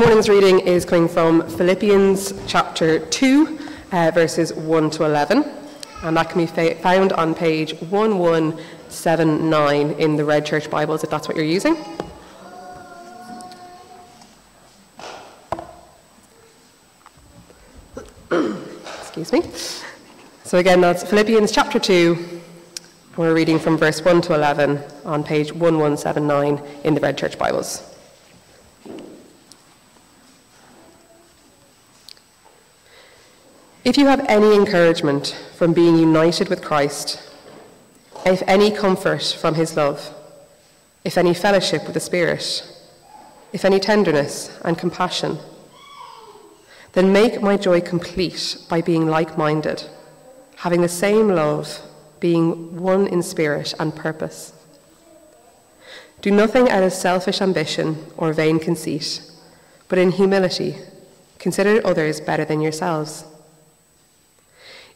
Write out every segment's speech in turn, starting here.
morning's reading is coming from Philippians chapter 2, uh, verses 1 to 11, and that can be found on page 1179 in the Red Church Bibles, if that's what you're using. Excuse me. So, again, that's Philippians chapter 2. We're reading from verse 1 to 11 on page 1179 in the Red Church Bibles. If you have any encouragement from being united with Christ, if any comfort from his love, if any fellowship with the Spirit, if any tenderness and compassion, then make my joy complete by being like minded, having the same love, being one in spirit and purpose. Do nothing out of selfish ambition or vain conceit, but in humility consider others better than yourselves.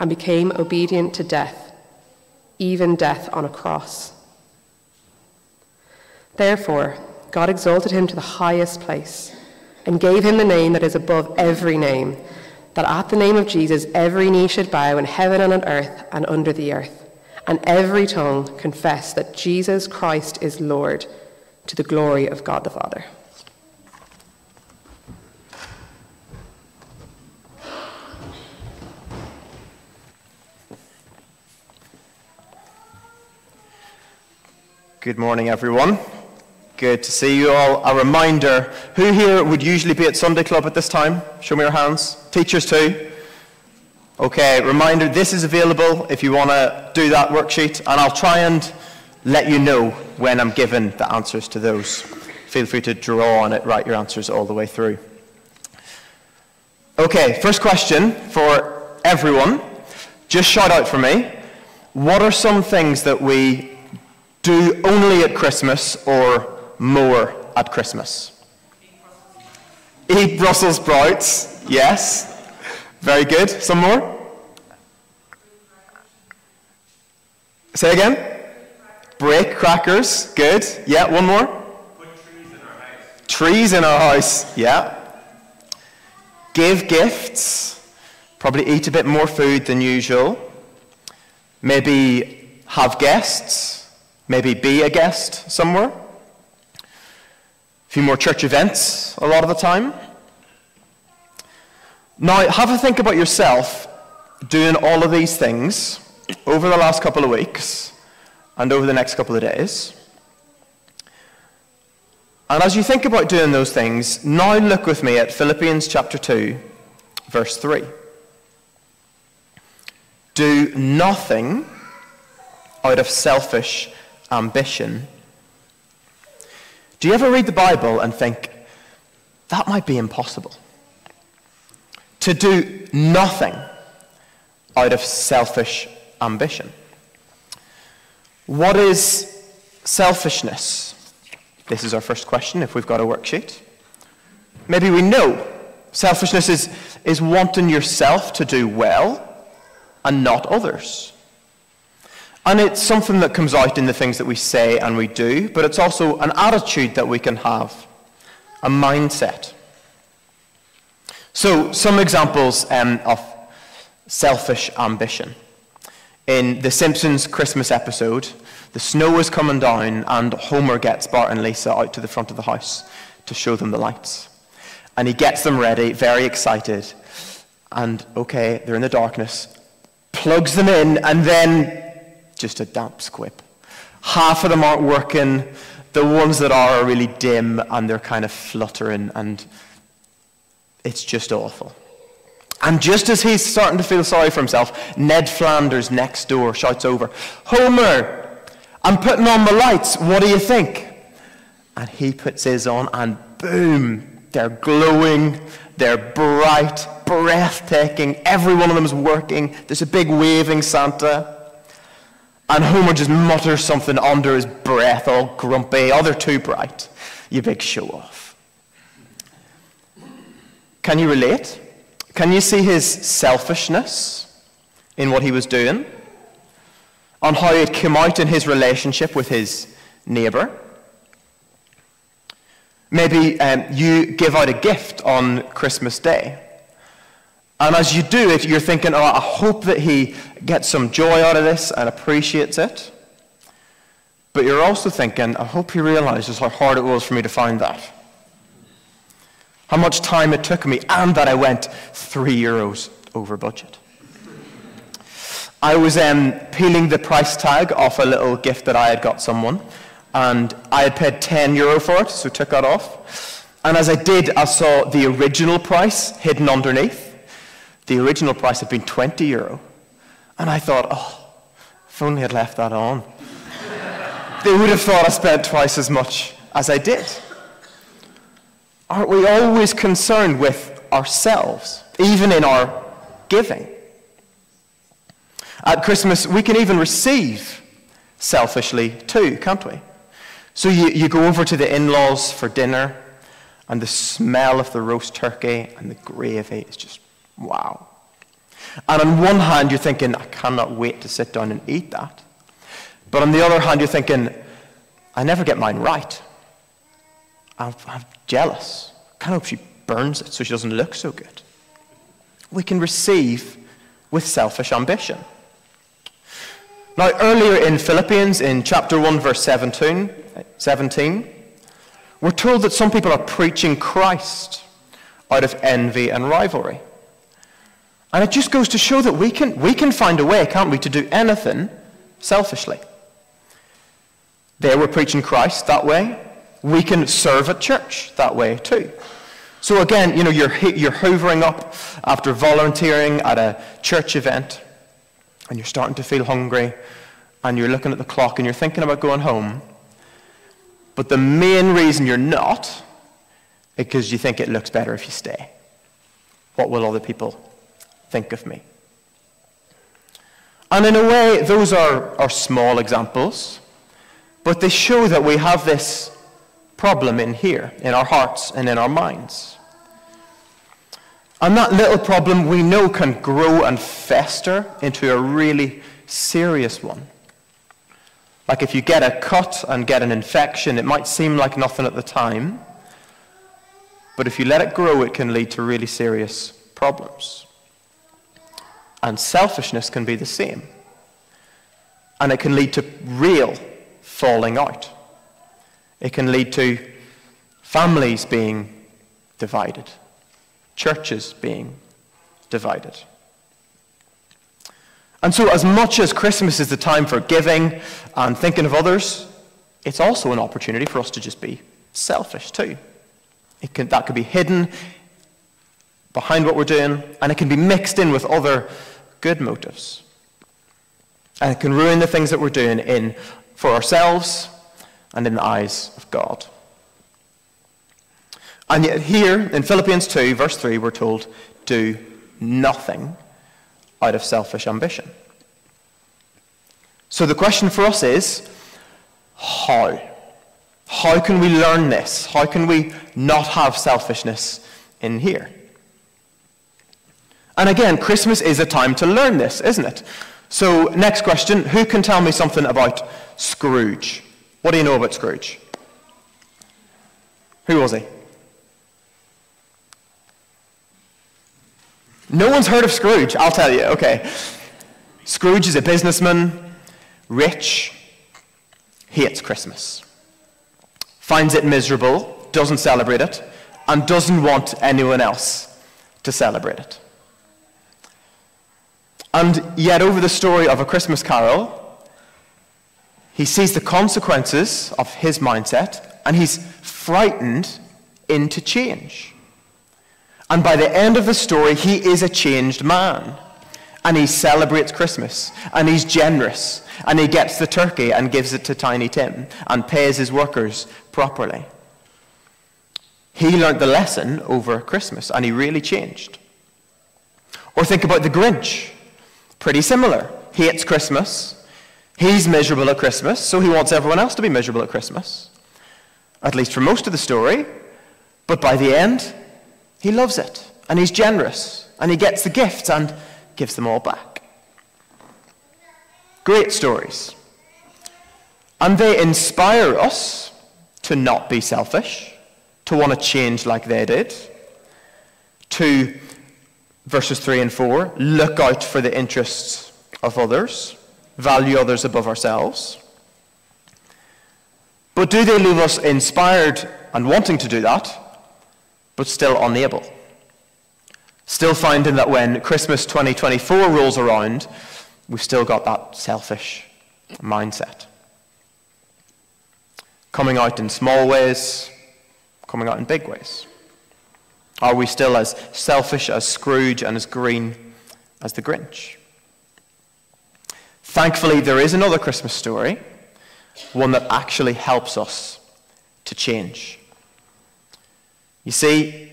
and became obedient to death, even death on a cross. Therefore, God exalted him to the highest place and gave him the name that is above every name, that at the name of Jesus every knee should bow in heaven and on earth and under the earth, and every tongue confess that Jesus Christ is Lord, to the glory of God the Father. Good morning, everyone. Good to see you all. A reminder who here would usually be at Sunday Club at this time? Show me your hands. Teachers, too. Okay, reminder this is available if you want to do that worksheet, and I'll try and let you know when I'm given the answers to those. Feel free to draw on it, write your answers all the way through. Okay, first question for everyone. Just shout out for me. What are some things that we do only at Christmas or more at Christmas? Eat Brussels sprouts, yes. Very good. Some more? Say again? Break crackers, good. Yeah, one more? Put trees in our house. Trees in our house, yeah. Give gifts, probably eat a bit more food than usual. Maybe have guests, maybe be a guest somewhere. A few more church events a lot of the time. Now, have a think about yourself doing all of these things over the last couple of weeks and over the next couple of days. And as you think about doing those things, now look with me at Philippians chapter 2, verse 3. Do nothing out of selfish ambition. Do you ever read the Bible and think, that might be impossible? To do nothing out of selfish ambition. What is selfishness? This is our first question if we've got a worksheet. Maybe we know selfishness is, is wanting yourself to do well and not others. And it's something that comes out in the things that we say and we do, but it's also an attitude that we can have, a mindset. So, some examples um, of selfish ambition. In The Simpsons Christmas episode, the snow is coming down, and Homer gets Bart and Lisa out to the front of the house to show them the lights. And he gets them ready, very excited. And okay, they're in the darkness, plugs them in, and then just a damp squib. Half of them aren't working. The ones that are are really dim, and they're kind of fluttering, and it's just awful. And just as he's starting to feel sorry for himself, Ned Flanders next door shouts over, Homer, I'm putting on the lights. What do you think? And he puts his on, and boom, They're glowing, they're bright, breathtaking. Every one of them is working. There's a big waving Santa. And Homer just mutters something under his breath, all grumpy. Oh, they're too bright. You big show off. Can you relate? Can you see his selfishness in what he was doing? On how it came out in his relationship with his neighbor? Maybe um, you give out a gift on Christmas Day. And as you do it, you're thinking, oh, I hope that he gets some joy out of this and appreciates it. But you're also thinking, I hope he realizes how hard it was for me to find that. How much time it took me, and that I went three euros over budget. I was um, peeling the price tag off a little gift that I had got someone, and I had paid 10 euro for it, so took that off. And as I did, I saw the original price hidden underneath. The original price had been 20 euro. And I thought, oh, if only I'd left that on. they would have thought I spent twice as much as I did. Aren't we always concerned with ourselves, even in our giving? At Christmas, we can even receive selfishly too, can't we? So you, you go over to the in laws for dinner, and the smell of the roast turkey and the gravy is just wow. And on one hand, you're thinking, I cannot wait to sit down and eat that. But on the other hand, you're thinking, I never get mine right. I'm, I'm jealous. I kind of hope she burns it so she doesn't look so good. We can receive with selfish ambition. Now, earlier in Philippians, in chapter 1, verse 17, 17, we're told that some people are preaching Christ out of envy and rivalry. And it just goes to show that we can, we can find a way, can't we, to do anything selfishly. They were preaching Christ that way. We can serve at church that way too. So again, you know, you're, you're hoovering up after volunteering at a church event, and you're starting to feel hungry, and you're looking at the clock and you're thinking about going home. But the main reason you're not is because you think it looks better if you stay. What will other people think of me? And in a way, those are, are small examples, but they show that we have this problem in here, in our hearts and in our minds. And that little problem we know can grow and fester into a really serious one. Like if you get a cut and get an infection, it might seem like nothing at the time, but if you let it grow, it can lead to really serious problems. And selfishness can be the same. And it can lead to real falling out. It can lead to families being divided churches being divided. And so, as much as Christmas is the time for giving and thinking of others, it's also an opportunity for us to just be selfish too. Can, that could be hidden behind what we're doing, and it can be mixed in with other good motives. And it can ruin the things that we're doing in for ourselves and in the eyes of God. And yet, here in Philippians 2, verse 3, we're told, do nothing out of selfish ambition. So the question for us is how? How can we learn this? How can we not have selfishness in here? And again, Christmas is a time to learn this, isn't it? So, next question Who can tell me something about Scrooge? What do you know about Scrooge? Who was he? No one's heard of Scrooge, I'll tell you. Okay. Scrooge is a businessman, rich, hates Christmas, finds it miserable, doesn't celebrate it, and doesn't want anyone else to celebrate it. And yet, over the story of A Christmas Carol, he sees the consequences of his mindset and he's frightened into change. And by the end of the story, he is a changed man. And he celebrates Christmas. And he's generous. And he gets the turkey and gives it to Tiny Tim and pays his workers properly. He learnt the lesson over Christmas and he really changed. Or think about the Grinch. Pretty similar. He hates Christmas. He's miserable at Christmas, so he wants everyone else to be miserable at Christmas. At least for most of the story. But by the end, he loves it. And he's generous. And he gets the gifts and gives them all back. Great stories. And they inspire us to not be selfish, to want to change like they did, to, verses 3 and 4, look out for the interests of others, value others above ourselves. But do they leave us inspired and wanting to do that, but still unable? Still finding that when Christmas 2024 rolls around, we've still got that selfish mindset. Coming out in small ways, coming out in big ways? Are we still as selfish as Scrooge and as green as the Grinch? Thankfully, there is another Christmas story, one that actually helps us to change. You see,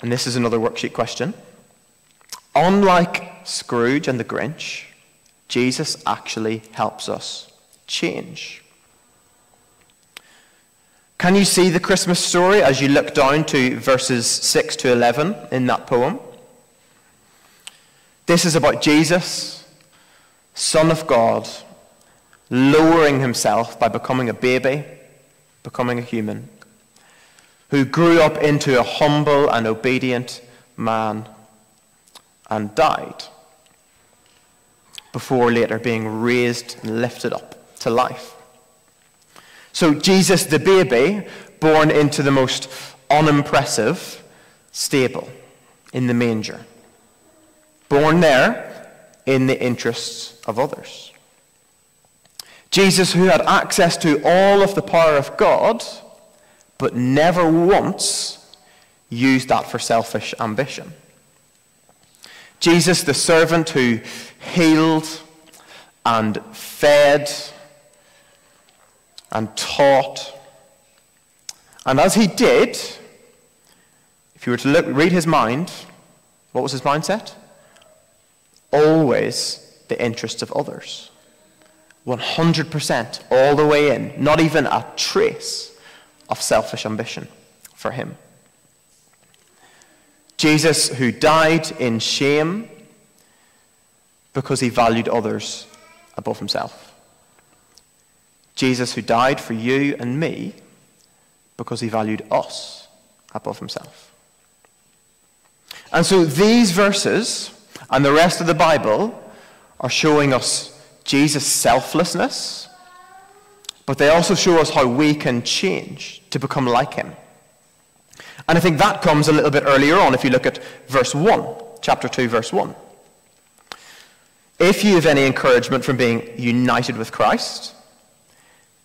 and this is another worksheet question, unlike Scrooge and the Grinch, Jesus actually helps us change. Can you see the Christmas story as you look down to verses 6 to 11 in that poem? This is about Jesus, Son of God, lowering himself by becoming a baby, becoming a human, who grew up into a humble and obedient man and died before later being raised and lifted up to life. So, Jesus, the baby, born into the most unimpressive stable in the manger. Born there in the interests of others. Jesus, who had access to all of the power of God, but never once used that for selfish ambition. Jesus, the servant who healed and fed and taught. And as he did, if you were to look, read his mind, what was his mindset? Always the interests of others. 100% all the way in, not even a trace of selfish ambition for him. Jesus, who died in shame because he valued others above himself. Jesus, who died for you and me because he valued us above himself. And so these verses and the rest of the Bible are showing us Jesus' selflessness, but they also show us how we can change to become like him. And I think that comes a little bit earlier on if you look at verse 1, chapter 2, verse 1. If you have any encouragement from being united with Christ,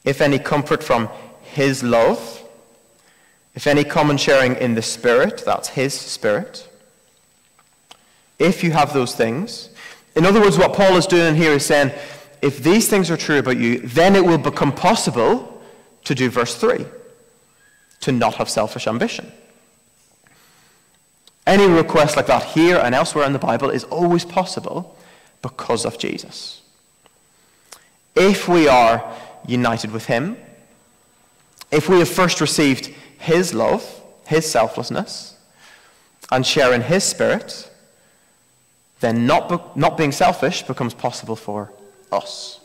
if any comfort from his love, if any common sharing in the Spirit, that's his Spirit. If you have those things, in other words, what Paul is doing here is saying, if these things are true about you, then it will become possible to do verse 3 to not have selfish ambition. Any request like that here and elsewhere in the Bible is always possible because of Jesus. If we are united with Him, if we have first received His love, His selflessness, and share in His Spirit, then not, be, not being selfish becomes possible for us.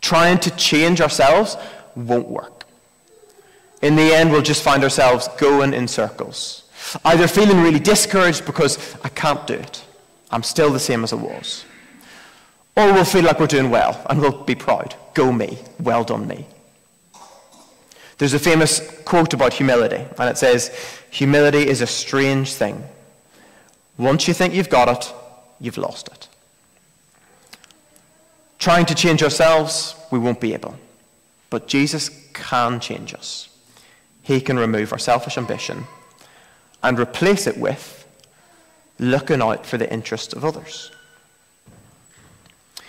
Trying to change ourselves won't work. In the end, we'll just find ourselves going in circles. Either feeling really discouraged because I can't do it, I'm still the same as I was. Or we'll feel like we're doing well and we'll be proud. Go me. Well done me. There's a famous quote about humility, and it says, Humility is a strange thing. Once you think you've got it, you've lost it. Trying to change ourselves, we won't be able. But Jesus can change us. He can remove our selfish ambition and replace it with looking out for the interest of others.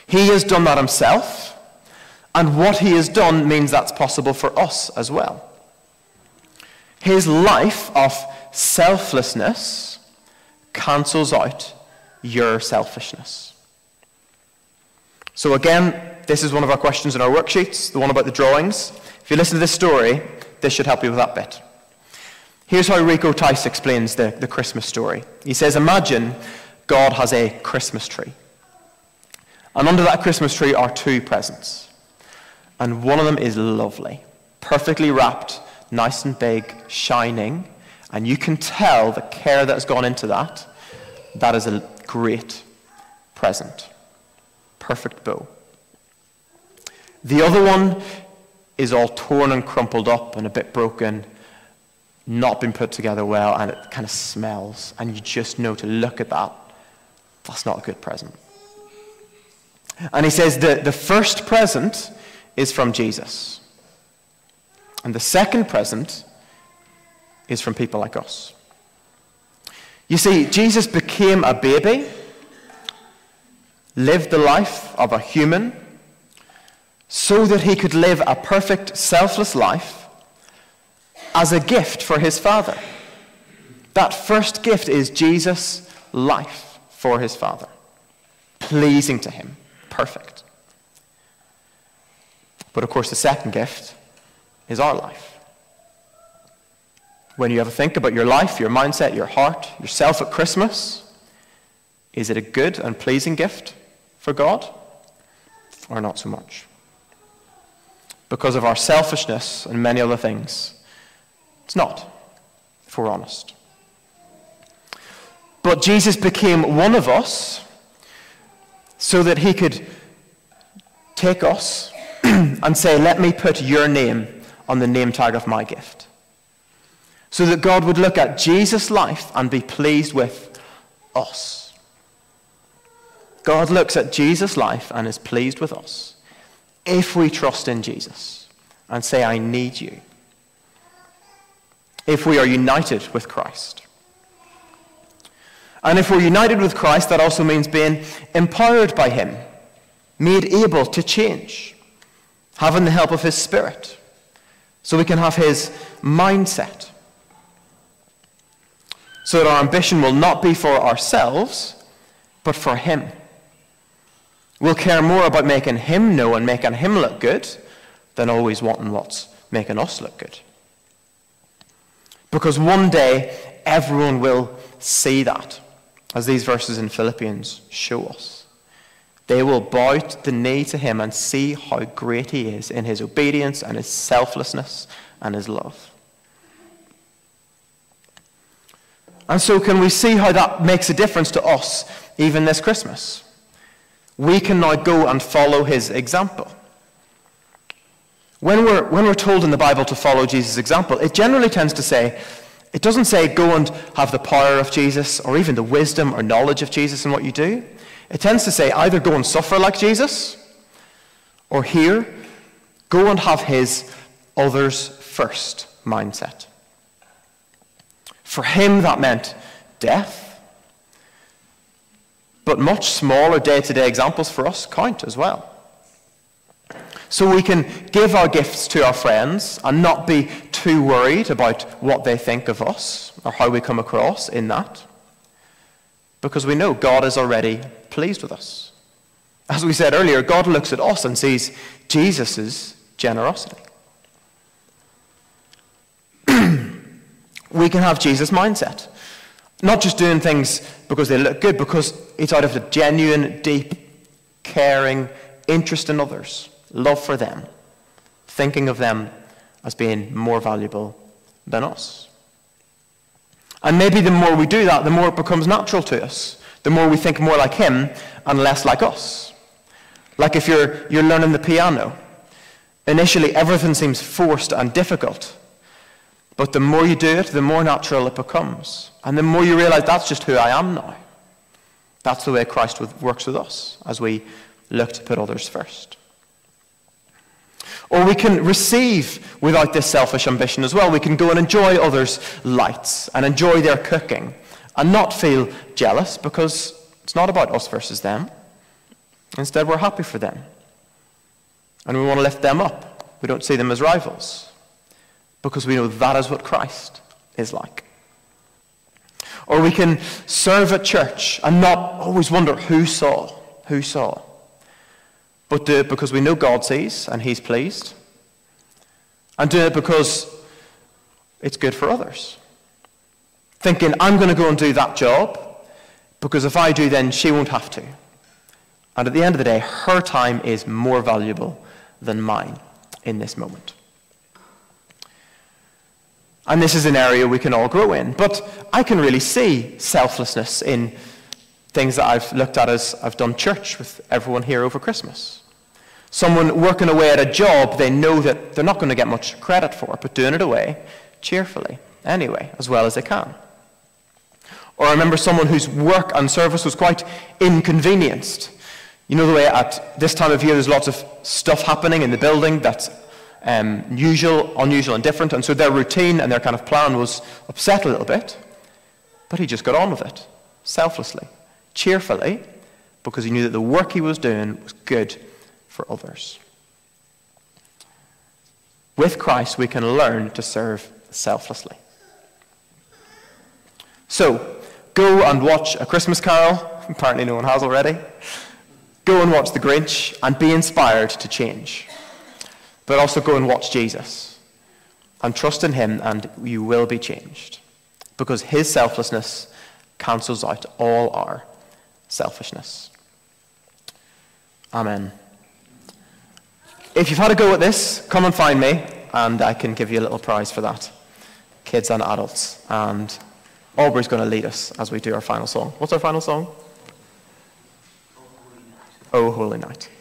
He has done that himself, and what he has done means that's possible for us as well. His life of selflessness cancels out your selfishness. So, again, this is one of our questions in our worksheets, the one about the drawings. If you listen to this story, this should help you with that bit. Here's how Rico Tice explains the, the Christmas story. He says, Imagine God has a Christmas tree. And under that Christmas tree are two presents. And one of them is lovely, perfectly wrapped, nice and big, shining. And you can tell the care that has gone into that. That is a great present. Perfect bow. The other one is all torn and crumpled up and a bit broken, not been put together well, and it kind of smells. And you just know to look at that. That's not a good present. And he says the, the first present is from Jesus. And the second present is from people like us. You see, Jesus became a baby, lived the life of a human, so that he could live a perfect, selfless life as a gift for his Father. That first gift is Jesus' life for his Father, pleasing to him, perfect. But of course, the second gift is our life. When you ever think about your life, your mindset, your heart, yourself at Christmas, is it a good and pleasing gift for God or not so much? Because of our selfishness and many other things, it's not, if we're honest. But Jesus became one of us so that he could take us and say, Let me put your name on the name tag of my gift. So that God would look at Jesus' life and be pleased with us. God looks at Jesus' life and is pleased with us if we trust in Jesus and say, I need you. If we are united with Christ. And if we're united with Christ, that also means being empowered by Him, made able to change, having the help of His Spirit, so we can have His mindset. So that our ambition will not be for ourselves, but for Him. We'll care more about making Him know and making Him look good than always wanting what's making us look good. Because one day, everyone will see that, as these verses in Philippians show us. They will bow the knee to him and see how great he is in his obedience and his selflessness and his love. And so, can we see how that makes a difference to us even this Christmas? We can now go and follow his example. When we're, when we're told in the Bible to follow Jesus' example, it generally tends to say, it doesn't say go and have the power of Jesus or even the wisdom or knowledge of Jesus in what you do. It tends to say either go and suffer like Jesus or here, go and have his others first mindset. For him, that meant death. But much smaller day to day examples for us count as well. So we can give our gifts to our friends and not be too worried about what they think of us or how we come across in that. Because we know God is already pleased with us. As we said earlier, God looks at us and sees Jesus' generosity. we can have Jesus' mindset. Not just doing things because they look good, because it's out of a genuine, deep, caring interest in others love for them, thinking of them as being more valuable than us. And maybe the more we do that, the more it becomes natural to us. The more we think more like him and less like us. Like if you're, you're learning the piano. Initially, everything seems forced and difficult. But the more you do it, the more natural it becomes. And the more you realize that's just who I am now. That's the way Christ works with us as we look to put others first. Or we can receive without this selfish ambition as well. We can go and enjoy others' lights and enjoy their cooking and not feel jealous because it's not about us versus them. Instead, we're happy for them. And we want to lift them up. We don't see them as rivals because we know that is what Christ is like. Or we can serve at church and not always wonder who saw, who saw. But do it because we know God sees and He's pleased. And do it because it's good for others. Thinking, I'm going to go and do that job because if I do, then she won't have to. And at the end of the day, her time is more valuable than mine in this moment. And this is an area we can all grow in. But I can really see selflessness in things that I've looked at as I've done church with everyone here over Christmas. Someone working away at a job they know that they're not going to get much credit for, but doing it away cheerfully, anyway, as well as they can. Or I remember someone whose work and service was quite inconvenienced. You know the way at this time of year there's lots of stuff happening in the building that's um, usual, unusual, and different, and so their routine and their kind of plan was upset a little bit. But he just got on with it, selflessly, cheerfully, because he knew that the work he was doing was good for others. With Christ, we can learn to serve selflessly. So, go and watch A Christmas Carol. Apparently, no one has already. Go and watch The Grinch and be inspired to change. But also go and watch Jesus and trust in him, and you will be changed. Because his selflessness cancels out all our selfishness. Amen. If you've had a go at this, come and find me, and I can give you a little prize for that. Kids and adults. And Aubrey's going to lead us as we do our final song. What's our final song? Oh, Holy Night. Oh,